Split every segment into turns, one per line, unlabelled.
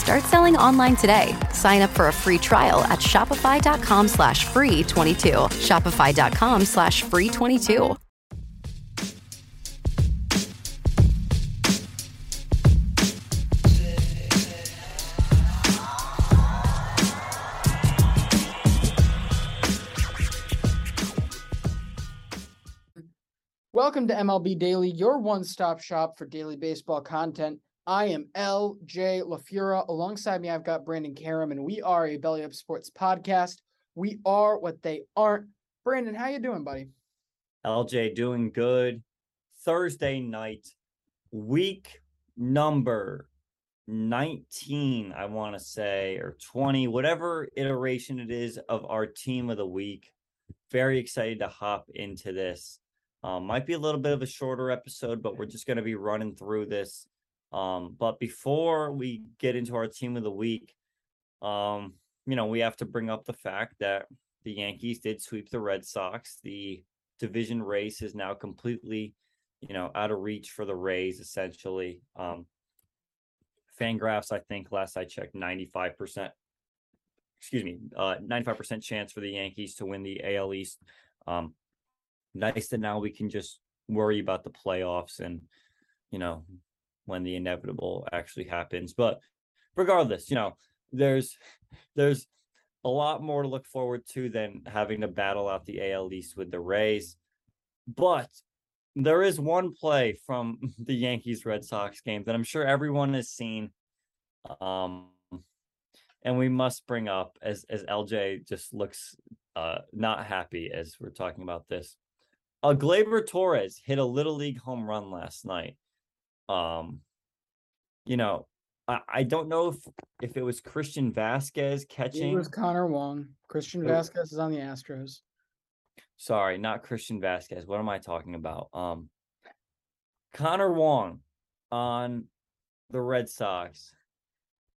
Start selling online today. Sign up for a free trial at shopify.com slash free 22. Shopify.com slash free 22.
Welcome to MLB Daily, your one stop shop for daily baseball content. I am LJ LaFura. Alongside me, I've got Brandon Karam, and we are a Belly Up Sports podcast. We are what they aren't. Brandon, how you doing, buddy?
LJ doing good. Thursday night, week number 19, I want to say, or 20, whatever iteration it is of our team of the week. Very excited to hop into this. Um, might be a little bit of a shorter episode, but we're just going to be running through this. Um, but before we get into our team of the week, um, you know, we have to bring up the fact that the Yankees did sweep the Red Sox. The division race is now completely, you know, out of reach for the Rays, essentially. Um, Fangraphs, I think, last I checked, 95%, excuse me, uh, 95% chance for the Yankees to win the AL East. Um, nice that now we can just worry about the playoffs and you know when the inevitable actually happens but regardless you know there's there's a lot more to look forward to than having to battle out the AL East with the Rays but there is one play from the Yankees Red Sox game that I'm sure everyone has seen um and we must bring up as as LJ just looks uh not happy as we're talking about this uh, Gleyber Torres hit a little league home run last night. Um, you know, I, I don't know if if it was Christian Vázquez catching.
It was Connor Wong. Christian Vázquez is on the Astros.
Sorry, not Christian Vázquez. What am I talking about? Um, Connor Wong on the Red Sox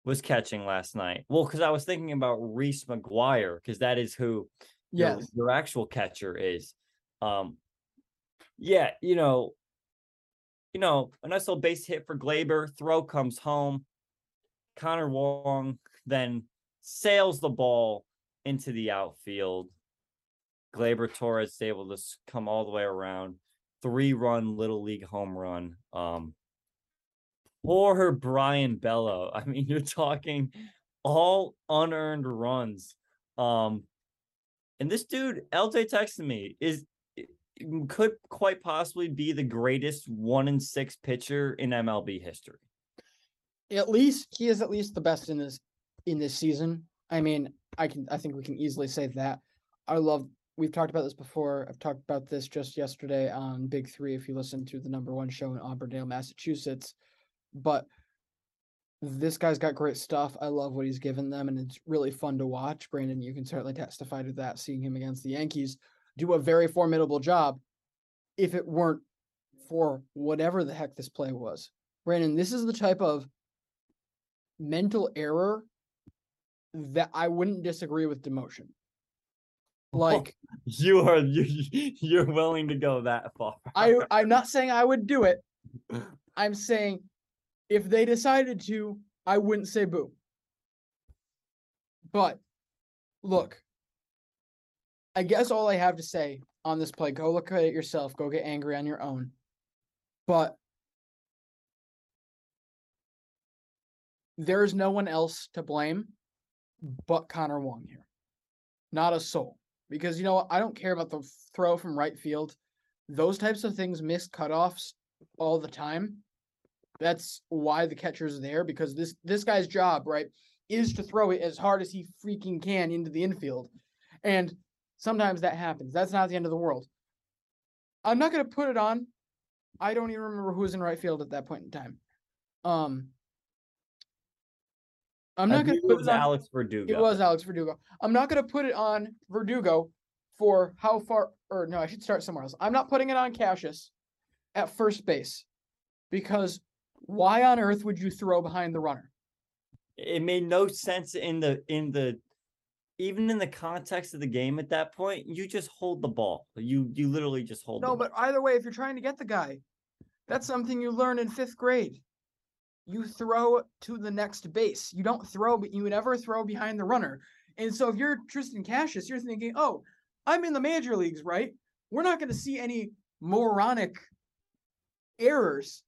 was catching last night. Well, because I was thinking about Reese McGuire, because that is who
yes.
your, your actual catcher is. Um, yeah, you know, you know, a nice little base hit for Gleyber. Throw comes home. Connor Wong then sails the ball into the outfield. Gleyber Torres is able to come all the way around. Three run little league home run. Um, poor Brayan Bello. I mean, you're talking all unearned runs. Um, and this dude, LJ texted me, is could quite possibly be the greatest one in six pitcher in MLB history.
At least he is at least the best in this in this season. I mean, I can I think we can easily say that. I love we've talked about this before. I've talked about this just yesterday on Big Three. If you listen to the number one show in Auburndale, Massachusetts, but this guy's got great stuff. I love what he's given them, and it's really fun to watch. Brandon, you can certainly testify to that. Seeing him against the Yankees, do a very formidable job if it weren't for whatever the heck this play was. Brandon, this is the type of mental error that I wouldn't disagree with demotion. Like
You are you, you're willing to go that far.
I I'm not saying I would do it. I'm saying if they decided to, I wouldn't say boo. But look, I guess all I have to say on this play, go look at it yourself, go get angry on your own. But there's no one else to blame but Connor Wong here. Not a soul. Because you know what? I don't care about the throw from right field. Those types of things miss cutoffs all the time. That's why the catcher's there because this this guy's job, right, is to throw it as hard as he freaking can into the infield. And sometimes that happens. That's not the end of the world. I'm not gonna put it on. I don't even remember who was in right field at that point in time. Um I'm not gonna put
it was
on,
Alex Verdugo.
it was Alex Verdugo. I'm not gonna put it on Verdugo for how far or no, I should start somewhere else. I'm not putting it on Casas at first base because why on earth would you throw behind the runner?
it made no sense in the in the even in the context of the game at that point you just hold the ball you you literally just hold
No, but either way, if you're trying to get the guy, that's something you learn in fifth grade. You throw to the next base. You don't throw, but you never throw behind the runner. And so if you're Triston Casas, you're thinking, oh, I'm in the major leagues, right? We're not going to see any moronic errors,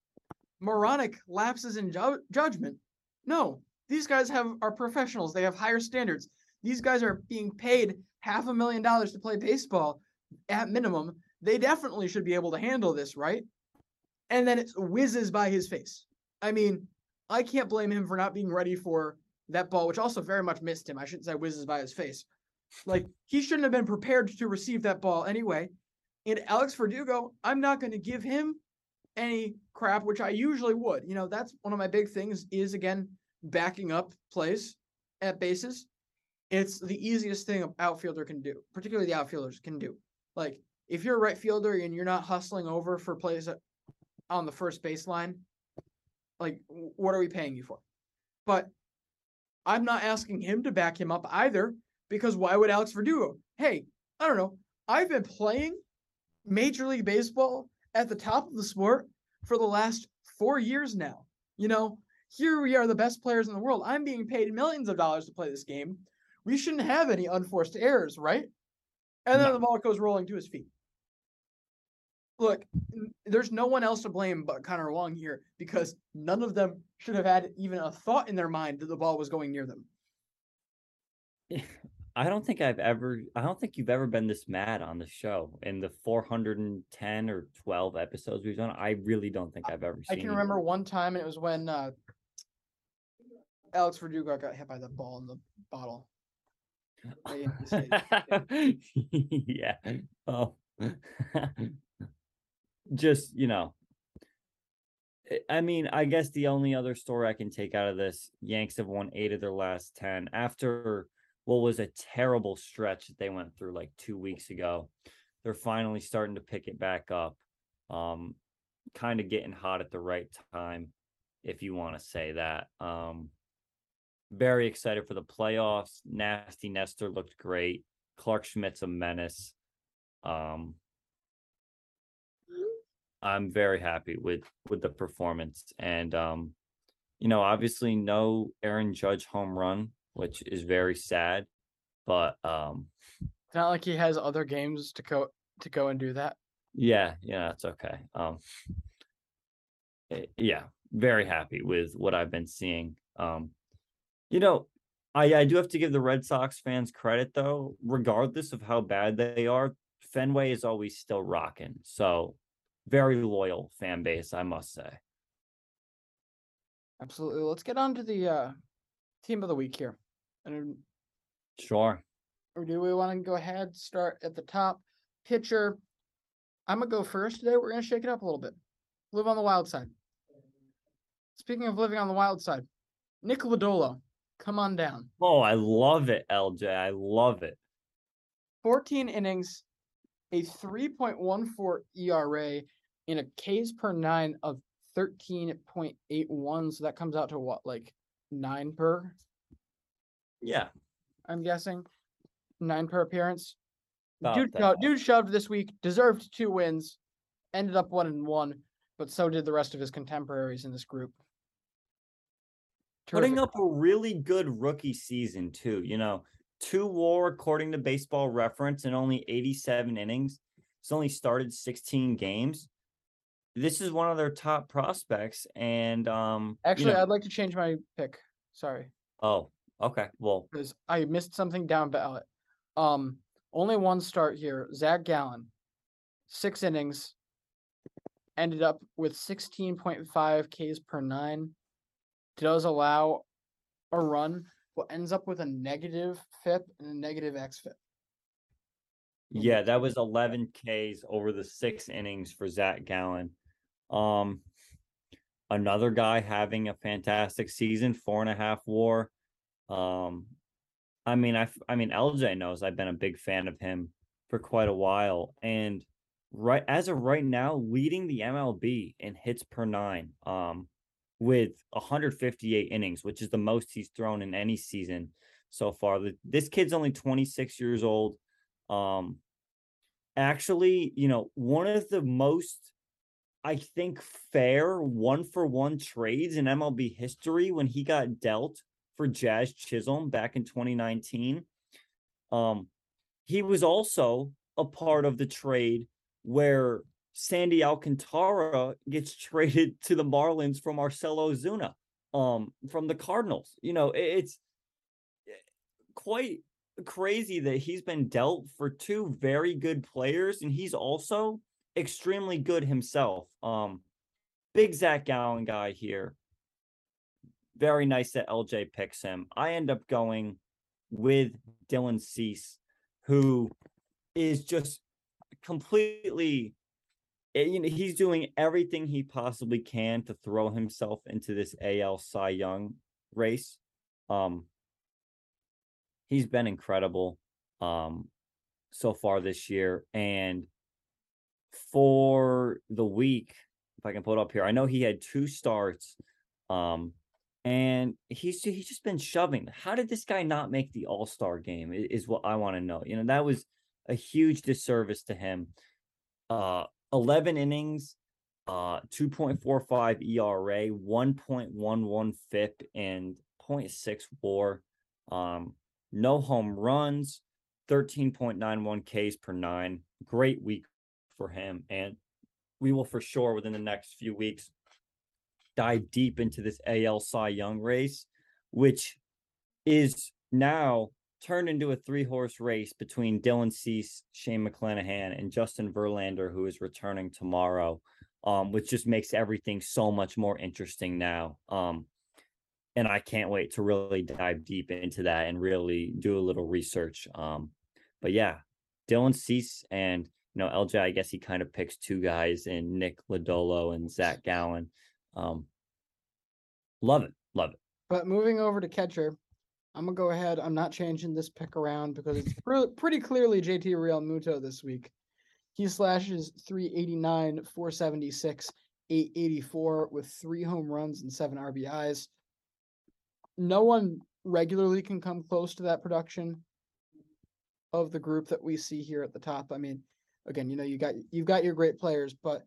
moronic lapses in ju- judgment. No, these guys have are professionals. They have higher standards. These guys are being paid half a million dollars to play baseball at minimum. They definitely should be able to handle this, right? And then it whizzes by his face. I mean, I can't blame him for not being ready for that ball, which also very much missed him. I shouldn't say whizzes by his face. Like he shouldn't have been prepared to receive that ball anyway. And Alex Verdugo, I'm not going to give him any crap, which I usually would. You know, that's one of my big things is again backing up plays at bases. It's the easiest thing an outfielder can do, particularly the outfielders can do. Like if you're a right fielder and you're not hustling over for plays on the first baseline, like what are we paying you for? But I'm not asking him to back him up either because why would Alex Verdugo? Hey, I don't know. I've been playing Major League Baseball at the top of the sport for the last four years now. You know, here we are the best players in the world. I'm being paid millions of dollars to play this game. We shouldn't have any unforced errors, right? And then
No.
the ball goes rolling to his feet. Look, there's no one else to blame but Connor Wong here because none of them should have had even a thought in their mind that the ball was going near them.
i don't think i've ever i don't think you've ever been this mad on the show in the 410 or 12 episodes we've done i really don't think i've ever
I can remember one time, and it was when uh, Alex Verdugo got hit by the ball in the bottle. At Yankee Stadium.
yeah. Oh. Just, you know. I- I mean, I guess the only other story I can take out of this, Yanks have won eight of their last 10 after what was a terrible stretch that they went through like two weeks ago. They're finally starting to pick it back up. Um, kind of getting hot at the right time, if you want to say that. Um, very excited for the playoffs. Nasty Nestor looked great. Clarke Schmidt's a menace. Um, I'm very happy with with the performance, and um, you know, obviously no Aaron Judge home run, which is very sad. But um,
It's not like he has other games to go to go and do that.
yeah, yeah, it's okay. Um, eh, yeah, very happy with what I've been seeing. Um, you know, I I do have to give the Red Sox fans credit though, regardless of how bad they are. Fenway is always still rocking. So very loyal fan base, I must say.
Absolutely. Let's get on to the uh, team of the week here. And
Sure.
or do we want to go ahead, start at the top? Pitcher. I'm gonna go first today. We're gonna shake it up a little bit. Live on the wild side. Speaking of living on the wild side, Nick Lodolo, come on down.
Oh, I love it, LJ. I love it.
14 innings, a 3.14 ERA, and a Ks per nine of 13.81. So that comes out to what, like nine per?
Yeah.
I'm guessing nine per appearance.
About
dude, no, dude shoved this week, deserved two wins, ended up one and one, but so did the rest of his contemporaries in this group.
Putting up a really good rookie season too. You know, two WAR according to Baseball Reference and only 87 innings. He's only started 16 games. This is one of their top prospects, and um, you
Actually,
know-
I'd like to change my pick. Sorry,
oh, okay, well,
because I missed something down ballot. Um, only one start here. Zac Gallen, six innings, ended up with 16.5 Ks per nine. Does allow a run, but ends up with a negative FIP and a negative XFIP.
Yeah, that was 11 Ks over the six innings for Zac Gallen. Um, another guy having a fantastic season, four and a half WAR. Um, I mean, I I mean, LJ knows I've been a big fan of him for quite a while, and right as of right now, leading the MLB in hits per nine. Um, with 158 innings, which is the most he's thrown in any season so far. This kid's only 26 years old. Um, actually, you know, one of the most, I think, fair one for one trades in MLB history when he got dealt for Jazz Chisholm back in 2019. Um, he was also a part of the trade where Sandy Alcantara gets traded to the Marlins from Marcell Ozuna, um, from the Cardinals. You know, it's quite crazy that he's been dealt for two very good players, and he's also extremely good himself. Um, big Zac Gallen guy here. Very nice that LJ picks him. I end up going with Dylan Cease, who is just completely you know he's doing everything he possibly can to throw himself into this AL Cy Young race. Um he's been incredible um so far this year and for the week if I can pull it up here I know he had two starts um and he's he's just been shoving. How did this guy not make the All-Star game? i- Is what I want to know. You know, that was a huge disservice to him. Uh 11 innings, uh 2.45 ERA, 1.11 FIP and 0.6 WAR. Um no home runs, 13.91 Ks per 9. Great week for him and we will for sure within the next few weeks dive deep into this AL Cy Young race, which is now turned into a three horse race between Dylan Cease, Shane McClanahan, and Justin Verlander, who is returning tomorrow, um, which just makes everything so much more interesting now. Um, and I can't wait to really dive deep into that and really do a little research. Um, but yeah, Dylan Cease and you know LJ, I guess he kind of picks two guys in Nick Lodolo and Zac Gallen. Um, love it, love it.
But moving over to catcher, I'm gonna go ahead. I'm not changing this pick around because it's pre- pretty clearly JT Realmuto this week. He slashes 389, 476, 884 with three home runs and seven RBIs. No one regularly can come close to that production of the group that we see here at the top. I mean, again, you know, you got you've got your great players, but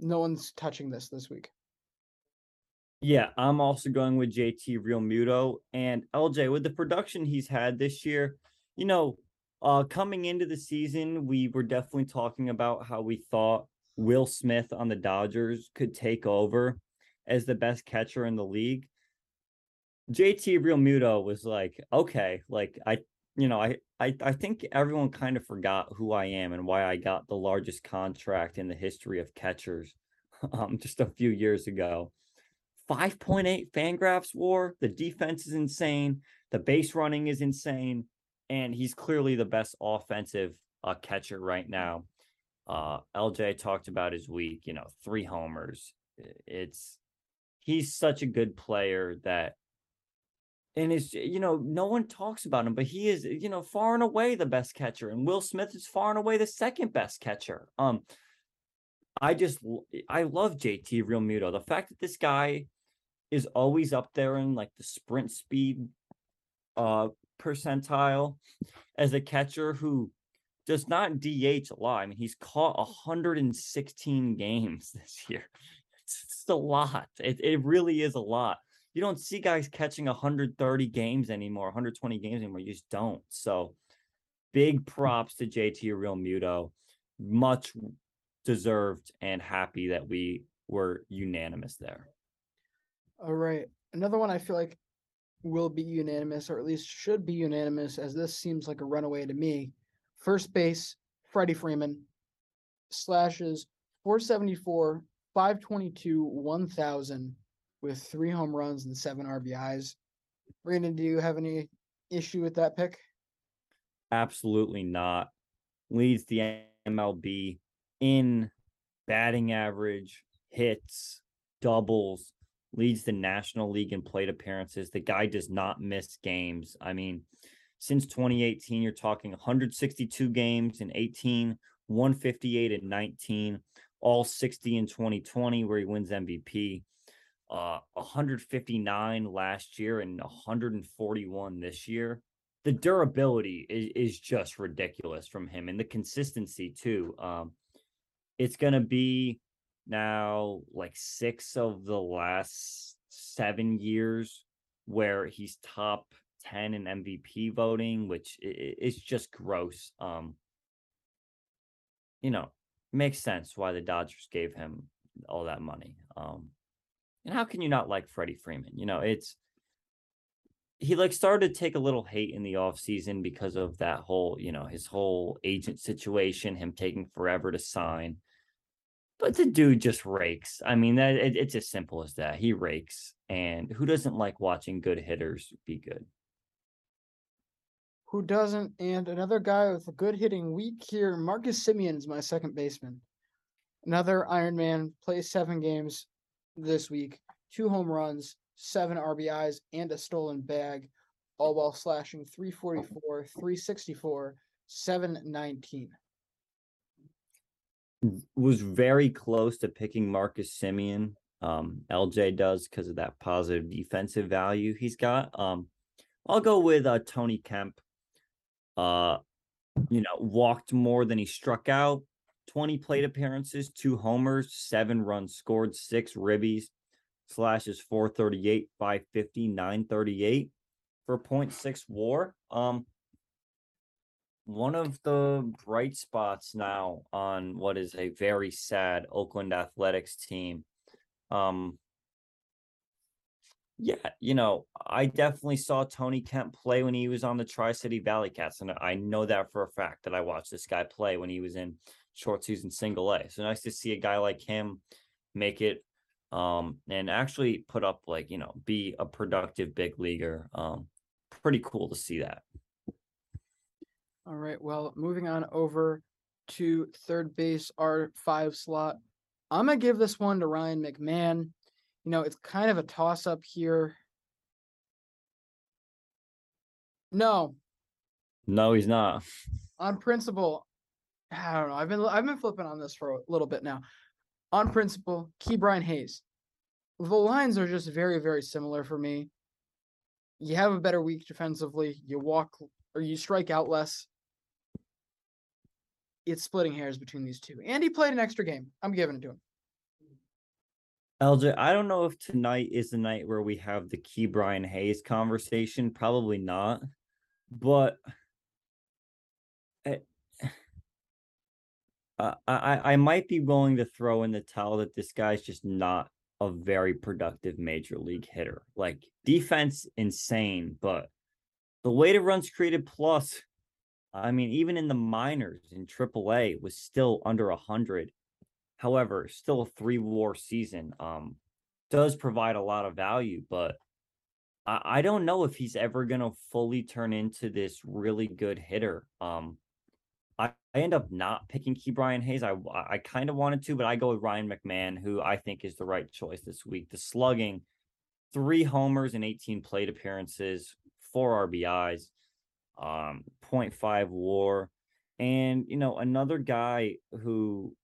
no one's touching this this week.
Yeah, I'm also going with JT Realmuto and LJ with the production he's had this year. You know, uh coming into the season, we were definitely talking about how we thought Will Smith on the Dodgers could take over as the best catcher in the league. JT Realmuto was like, okay, like I you know, I, I I think everyone kind of forgot who I am and why I got the largest contract in the history of catchers um just a few years ago. 5.8 Fangraphs war. The defense is insane. The base running is insane. And he's clearly the best offensive uh, catcher right now. Uh, LJ talked about his week, you know, three homers. It's he's such a good player that and it's you know no one talks about him but he is you know far and away the best catcher and will smith is far and away the second best catcher um i just i love jt realmuto the fact that this guy is always up there in like the sprint speed uh percentile as a catcher who does not DH a lot. I mean, he's caught 116 games this year. It's, it's a lot. It, it really is a lot. You don't see guys catching 130 games anymore, 120 games anymore. You just don't. So big props to JT Realmuto. Much deserved and happy that we were unanimous there.
All right. Another one I feel like will be unanimous, or at least should be unanimous, as this seems like a runaway to me. First base, Freddie Freeman slashes 474, 522, 1000 with three home runs and seven RBIs. Brandon, do you have any issue with that pick?
Absolutely not. Leads the MLB in batting average, hits, doubles, leads the National League in plate appearances. The guy does not miss games. I mean, since 2018, you're talking 162 games in 18, 158 in 19, all 60 in 2020, where he wins MVP. Uh, 159 last year and 141 this year. The durability is, is just ridiculous from him and the consistency too. Um, it's gonna be now like six of the last seven years where he's top 10 in MVP voting, which is just gross. Um, you know, makes sense why the Dodgers gave him all that money. Um, and how can you not like Freddie Freeman? You know, it's he like started to take a little hate in the offseason because of that whole, you know, his whole agent situation, him taking forever to sign. But the dude just rakes. I mean, that it, it's as simple as that. He rakes, and who doesn't like watching good hitters be good?
Who doesn't? And another guy with a good hitting week here, Marcus Semien is my second baseman. Another Iron Man plays seven games this week, two home runs, seven RBIs, and a stolen bag, all while slashing 344, 364, 719
was very close to picking Marcus Semien. Um, LJ does because of that positive defensive value he's got. Um, I'll go with uh, Tony Kemp. Uh, you know, walked more than he struck out. 20 plate appearances, two homers, seven runs scored, six ribbies, slashes 438, 550, 938 for 0.6 war. Um, one of the bright spots now on what is a very sad Oakland Athletics team. Um, yeah, you know, I definitely saw Tony Kemp play when he was on the Tri City Valley Cats, and I know that for a fact that I watched this guy play when he was in short season single A. So nice to see a guy like him make it um and actually put up like you know be a productive big leaguer um pretty cool to see that
all right. Well, moving on over to third base, our five slot. I'm gonna give this one to Ryan McMahon. You know, it's kind of a toss up here. No.
No, he's not.
On principle, I don't know. I've been I've been flipping on this for a little bit now. On principle, Ke'Bryan Hayes. The lines are just very, very similar for me. You have a better week defensively. You walk or you strike out less it's splitting hairs between these two. And he played an extra game. I'm giving it to him.
LJ, I don't know if tonight is the night where we have the Ke'Bryan Hayes conversation. Probably not. But I, I I might be willing to throw in the towel that this guy's just not a very productive major league hitter. Like defense insane, but the way to runs created plus I mean, even in the minors in AAA was still under a hundred. However, still a three war season. Um, does provide a lot of value, but I, I don't know if he's ever gonna fully turn into this really good hitter. Um, I, I end up not picking Ke'Bryan Hayes. I I kind of wanted to, but I go with Ryan McMahon, who I think is the right choice this week. The slugging, three homers and 18 plate appearances, four RBIs um 0.5 war and you know another guy who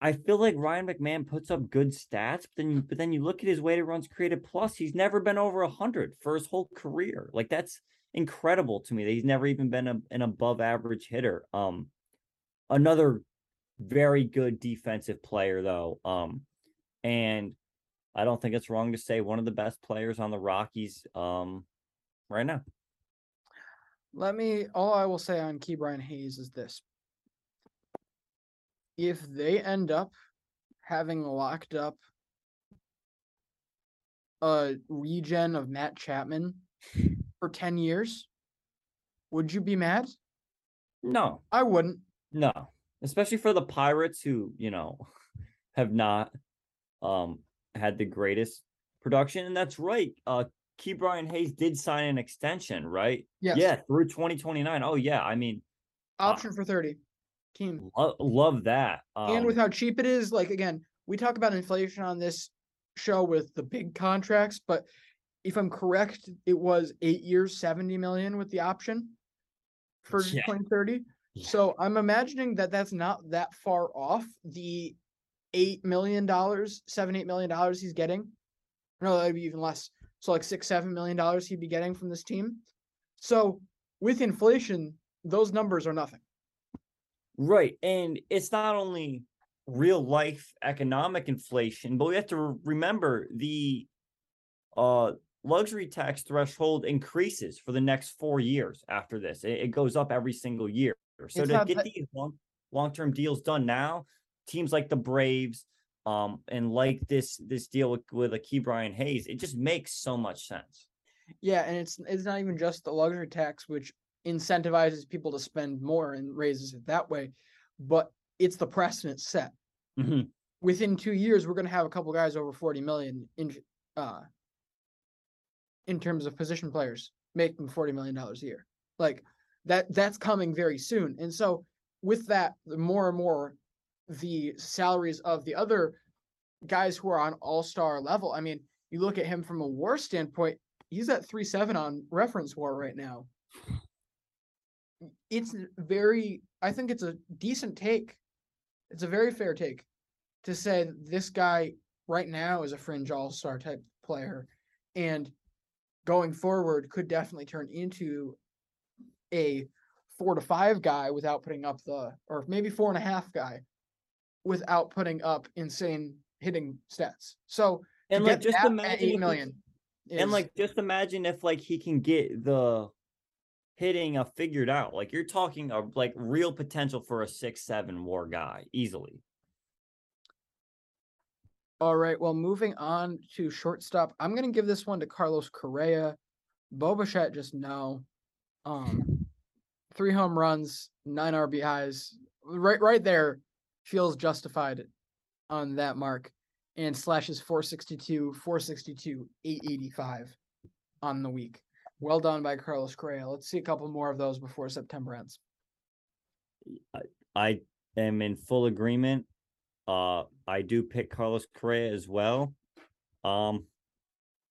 I feel like Ryan McMahon puts up good stats, but then you, but then you look at his weighted runs created plus, he's never been over 100 for his whole career. Like that's incredible to me that he's never even been a, an above average hitter. Um, another very good defensive player though. Um, and I don't think it's wrong to say one of the best players on the Rockies um right now.
Let me all I will say on Ke'Bryan Hayes is this. If they end up having locked up a regen of Matt Chapman for 10 years, would you be mad?
No,
I wouldn't.
no, especially for the Pirates who, you know, have not um had the greatest production. And that's right. Uh Ke'Bryan Hayes did sign an extension, right?
Yes.
Yeah, through 2029. Oh yeah. I mean,
Option for 30. Team.
lo- love that. Um,
and with how cheap it is, like again, we talk about inflation on this show with the big contracts, but if I'm correct, it was eight years, 70 million with the option for
Yeah.
2030.
Yeah.
So I'm imagining that that's not that far off the eight million dollars, seven, eight million dollars he's getting. No, that'd be even less. So like six, seven million dollars he'd be getting from this team. So with inflation, those numbers are nothing.
Right. And it's not only real life economic inflation, but we have to remember the uh luxury tax threshold increases for the next four years after this. It, it goes up every single year. So
It's
to get
that-
these long long term deals done now, teams like the Braves, um, and like this this deal with, with a Ke'Bryan Hayes, it just makes so much sense.
Yeah, and it's it's not even just the luxury tax which incentivizes people to spend more and raises it that way, but it's the precedent set.
Mhm.
Within two years, we're gonna have a couple guys over forty million in uh in terms of position players making forty million dollars a year. Like that that's coming very soon. And so with that, the more and more the salaries of the other guys who are on all-star level. I mean, you look at him from a war standpoint, he's at three seven on reference war right now. It's very I think it's a decent take. It's a very fair take to say this guy right now is a fringe all-star type player and going forward could definitely turn into a four to five guy without putting up the or maybe four and a half guy without putting up insane hitting stats. So
And like just imagine
eight million.
and like just imagine if like he can get the hitting a figured out like you're talking a like real potential for a six seven war guy easily
All right. Well, moving on to shortstop, I'm gonna give this one to Carlos Correa. Boba just no. Um, three home runs, nine RBIs, right, right there, feels justified on that mark, and slashes 462, 462, 885 on the week. Well done by Carlos Correa. Let's see a couple more of those before September ends.
i am in full agreement uh i do pick carlos correa as well um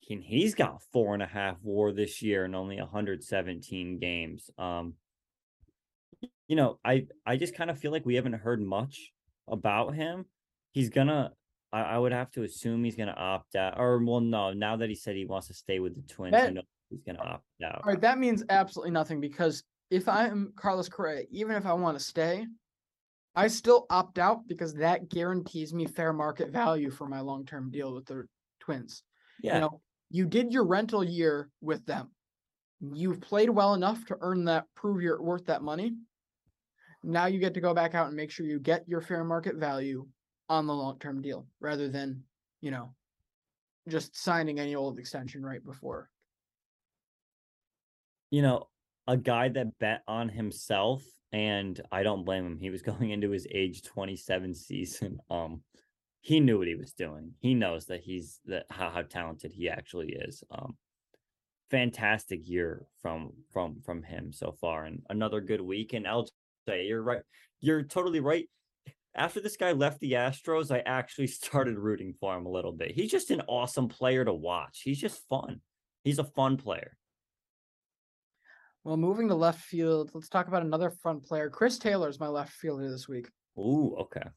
and he's got four and a half war this year and only 117 games um you know i i just kind of feel like we haven't heard much about him he's gonna I, I would have to assume he's gonna opt out or well no now that he said he wants to stay with the twins i know he's gonna oh, opt out
All right, that means absolutely nothing because if I'm Carlos Correa, even if I want to stay, I still opt out because that guarantees me fair market value for my long term deal with the Twins.
yeah
You know, you did your rental year with them. You've played well enough to earn that, prove you're worth that money. Now you get to go back out and make sure you get your fair market value on the long term deal rather than, you know, just signing any old extension right before.
you know, a guy that bet on himself, and I don't blame him. He was going into his age 27 season. Um, he knew what he was doing. He knows that he's that how, how talented he actually is. Um, fantastic year from from from him so far, and another good week. And LJ, you're right. You're totally right. After this guy left the Astros, I actually started rooting for him a little bit. He's just an awesome player to watch. He's just fun. He's a fun player.
Well, moving to left field, let's talk about another fun player. Chris Taylor is my left fielder this week.
Ooh, okay.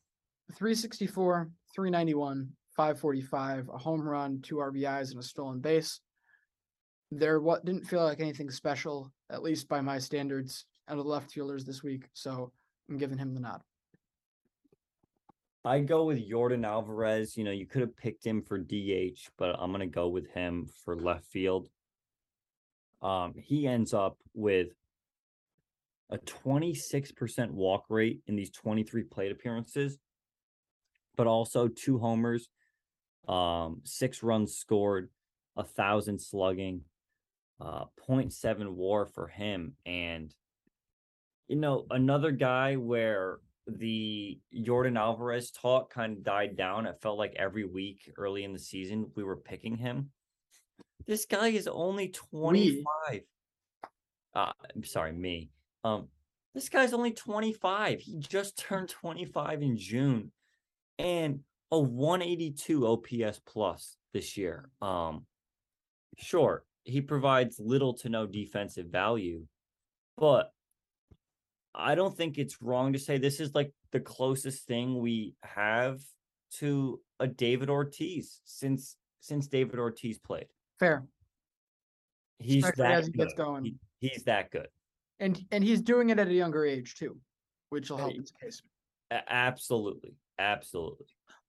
364, 391, 545, a home run, two RBIs, and a stolen base. There what didn't feel like anything special at least by my standards, out of the left fielders this week. So I'm giving him the nod.
I go with Yordan Alvarez. You know, you could have picked him for DH, but I'm gonna go with him for left field. Um, he ends up with a 26% walk rate in these 23 plate appearances, but also two homers, um, six runs scored, a thousand slugging, uh, 0.7 war for him. And, you know, another guy where the Yordan Alvarez talk kind of died down. It felt like every week early in the season we were picking him. This guy is only 25. Uh, I'm sorry, me. Um, this guy's only 25. He just turned 25 in June and a 182 OPS plus this year. Um, sure, he provides little to no defensive value, but I don't think it's wrong to say this is like the closest thing we have to a David Ortiz since since David Ortiz played.
Fair.
He's
Especially
that
as he gets
good.
going.
He- he's that good.
And and he's doing it at a younger age too, which will help his case.
Absolutely, absolutely.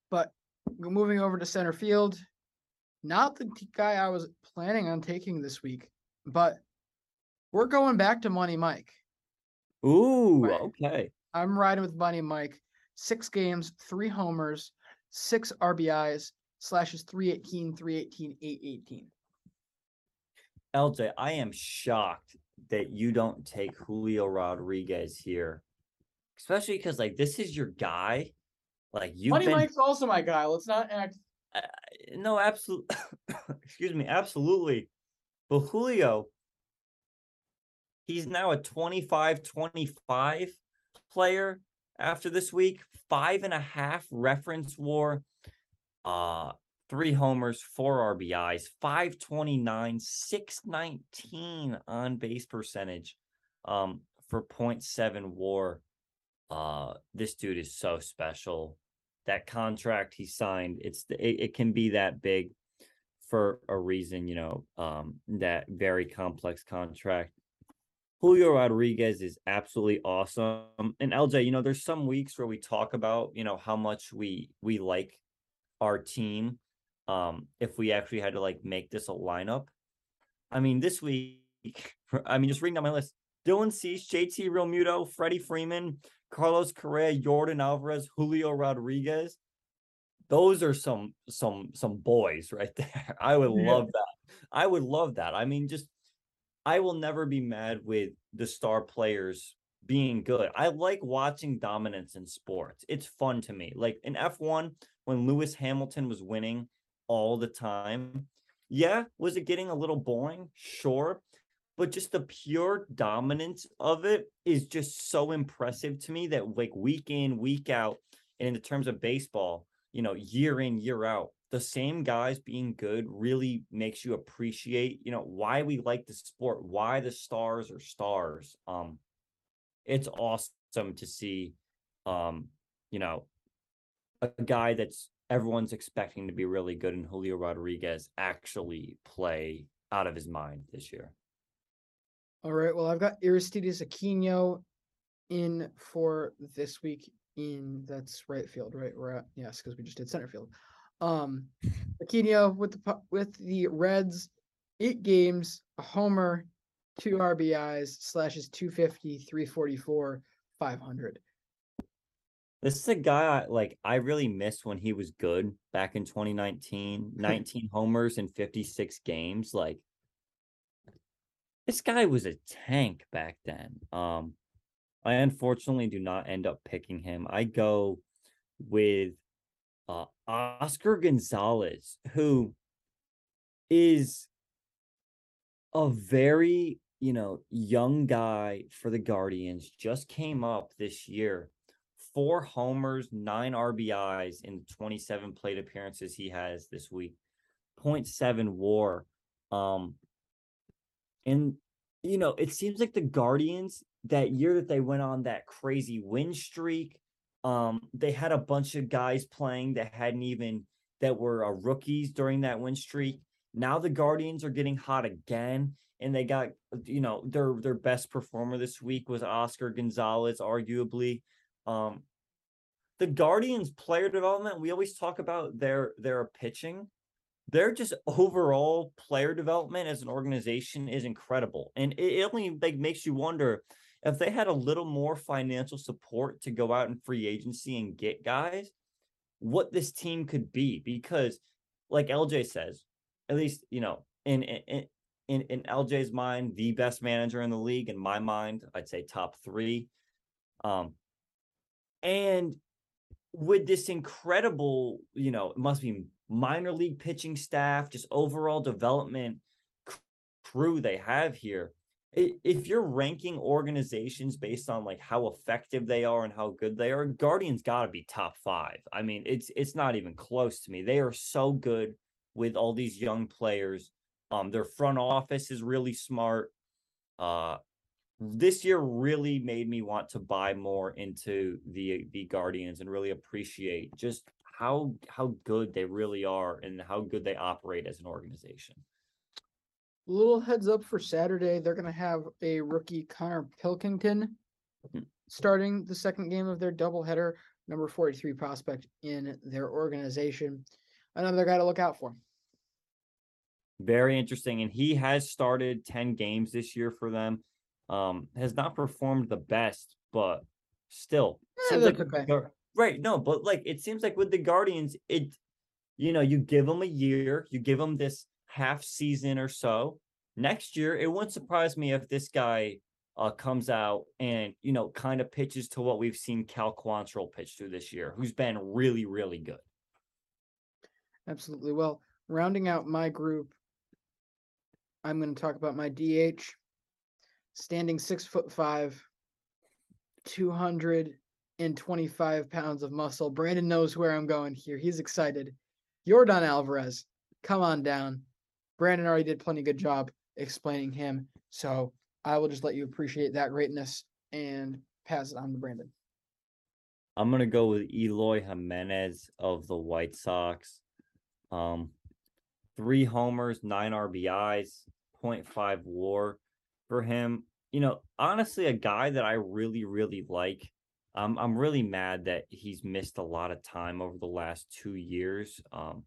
But moving over to center field, not the guy I was planning on taking this week, but we're going back to Money Mike.
Ooh,
Right.
okay.
I'm riding with Money Mike. Six games, three homers, six RBIs, slashes 318, 318, 818.
LJ, I am shocked that you don't take Julio Rodriguez here, especially because like this is your guy. Like you've
Money
been
Mike's also my guy. Let's not act.
Uh, no, absolutely. excuse me, absolutely. But Julio, he's now a 25 25 player after this week, five and a half reference war, uh, three homers, four RBIs, 529, 619 on base percentage, um, for 0.7 war. Uh, this dude is so special. That contract he signed it's it, it can be that big for a reason you know um that very complex contract julio rodriguez is absolutely awesome and lj you know there's some weeks where we talk about you know how much we we like our team um if we actually had to like make this a lineup i mean this week i mean just reading down my list dylan cease jt realmuto freddie freeman Carlos Correa, Yordan Alvarez, Julio Rodriguez. Those are some some some boys right there. I would
Yeah.
love that. I would love that. I mean, just I will never be mad with the star players being good. I like watching dominance in sports. It's fun to me. Like in F1 when Lewis Hamilton was winning all the time. Yeah, was it getting a little boring? Sure but just the pure dominance of it is just so impressive to me that like week in week out and in the terms of baseball you know year in year out the same guys being good really makes you appreciate you know why we like the sport why the stars are stars um it's awesome to see um you know a guy that's everyone's expecting to be really good in Julio Rodriguez actually play out of his mind this year
All right. Well, I've got Aristides Aquino in for this week in that's right field, right? We're at yes, because we just did center field. Um Aquino with the with the Reds, eight games, a homer, two RBIs, slashes 250, 344, 500.
This is a guy I, like I really missed when he was good back in 2019. 19 homers in 56 games. Like this guy was a tank back then. Um I unfortunately do not end up picking him. I go with Oscar Gonzalez, who is a very, you know, young guy for the Guardians, just came up this year four homers, nine RBIs in 27 plate appearances he has this week, 0.7 war. Um, and you know, it seems like the Guardians that year that they went on that crazy win streak, um, they had a bunch of guys playing that hadn't even that were uh, rookies during that win streak. Now the Guardians are getting hot again, and they got you know their their best performer this week was Oscar Gonzalez, arguably. Um, the Guardians player development, we always talk about their their pitching. Their just overall player development as an organization is incredible. And it, it only like makes you wonder if they had a little more financial support to go out in free agency and get guys, what this team could be. Because, like LJ says, at least you know, in in in, in LJ's mind, the best manager in the league. In my mind, I'd say top three. Um, and with this incredible, you know, it must be minor league pitching staff, just overall development crew they have here. If you're ranking organizations based on like how effective they are and how good they are, Guardians got to be top five. I mean, it's it's not even close to me. They are so good with all these young players. Um, their front office is really smart. Uh, this year really made me want to buy more into the the Guardians and really appreciate just how how good they really are and how good they operate as an organization.
Little heads up for Saturday, they're gonna have a rookie Connor Pilkington
Hmm.
starting the second game of their doubleheader, number 43 prospect in their organization. Another guy to look out for.
Very interesting, and he has started ten games this year for them. Um, has not performed the best, but still,
Eh,
like
okay.
Right? No, but like it seems like with the Guardians, it, you know, you give them a year, you give them this half season or so. Next year, it wouldn't surprise me if this guy uh, comes out and you know kind of pitches to what we've seen Cal Quantrill pitch to this year, who's been really, really good.
Absolutely. Well, rounding out my group, I'm going to talk about my DH, standing six foot five, 225 pounds of muscle. Brandon knows where I'm going here. He's excited. Yordan Alvarez, come on down. Brandon already did plenty good job explaining him. So I will just let you appreciate that greatness and pass it on to Brandon.
I'm gonna go with Eloy Jimenez of the White Sox. Um, three homers, nine RBIs, 0.5 WAR for him. You know, honestly, a guy that I really, really like. Um, I'm really mad that he's missed a lot of time over the last two years. Um,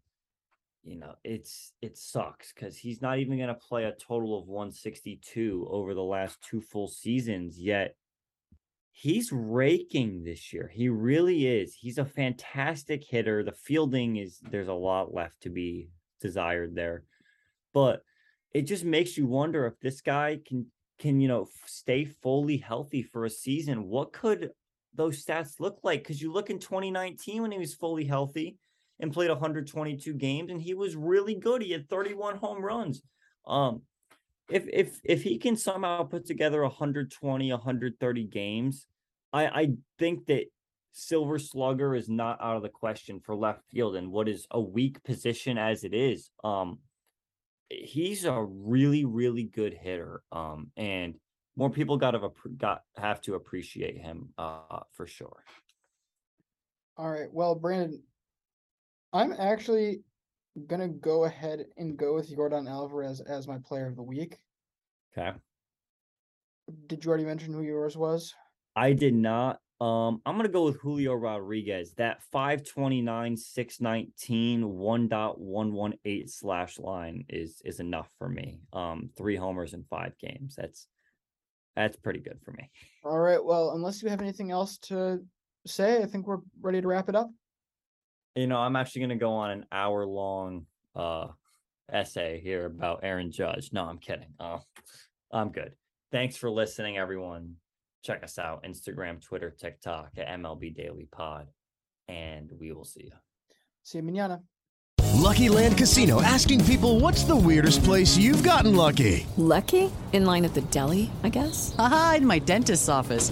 you know, it's it sucks because he's not even gonna play a total of 162 over the last two full seasons yet he's raking this year. He really is. He's a fantastic hitter. The fielding is there's a lot left to be desired there. But it just makes you wonder if this guy can can, you know, stay fully healthy for a season. What could those stats look like? Cuz you look in 2019 when he was fully healthy and played 122 games and he was really good. He had 31 home runs. Um if if if he can somehow put together 120 130 games i i think that silver slugger is not out of the question for left field and what is a weak position as it is um he's a really really good hitter um and more people got to got have to appreciate him uh for sure
All right. Well, Brandon, I'm actually gonna go ahead and go with Yordan Alvarez as my player of the week.
okay
Did you already mention who yours was?
I did not. Um, I'm gonna go with Julio Rodriguez. That 529, 619, 1.118 slash line is is enough for me. Um, three homers in five games. That's that's pretty good for me.
All right. Well, unless you have anything else to say, I think we're ready to wrap it up.
You know, I'm actually gonna go on an hour long uh essay here about Aaron Judge. No, I'm kidding. Uh, I'm good. Thanks for listening, everyone. Check us out Instagram, Twitter, TikTok at MLB Daily Pod, and we will see you.
See you mañana.
Lucky Land Casino asking people what's the weirdest place you've gotten lucky?
Lucky? In line at the deli, I guess?
Aha, in my dentist's office.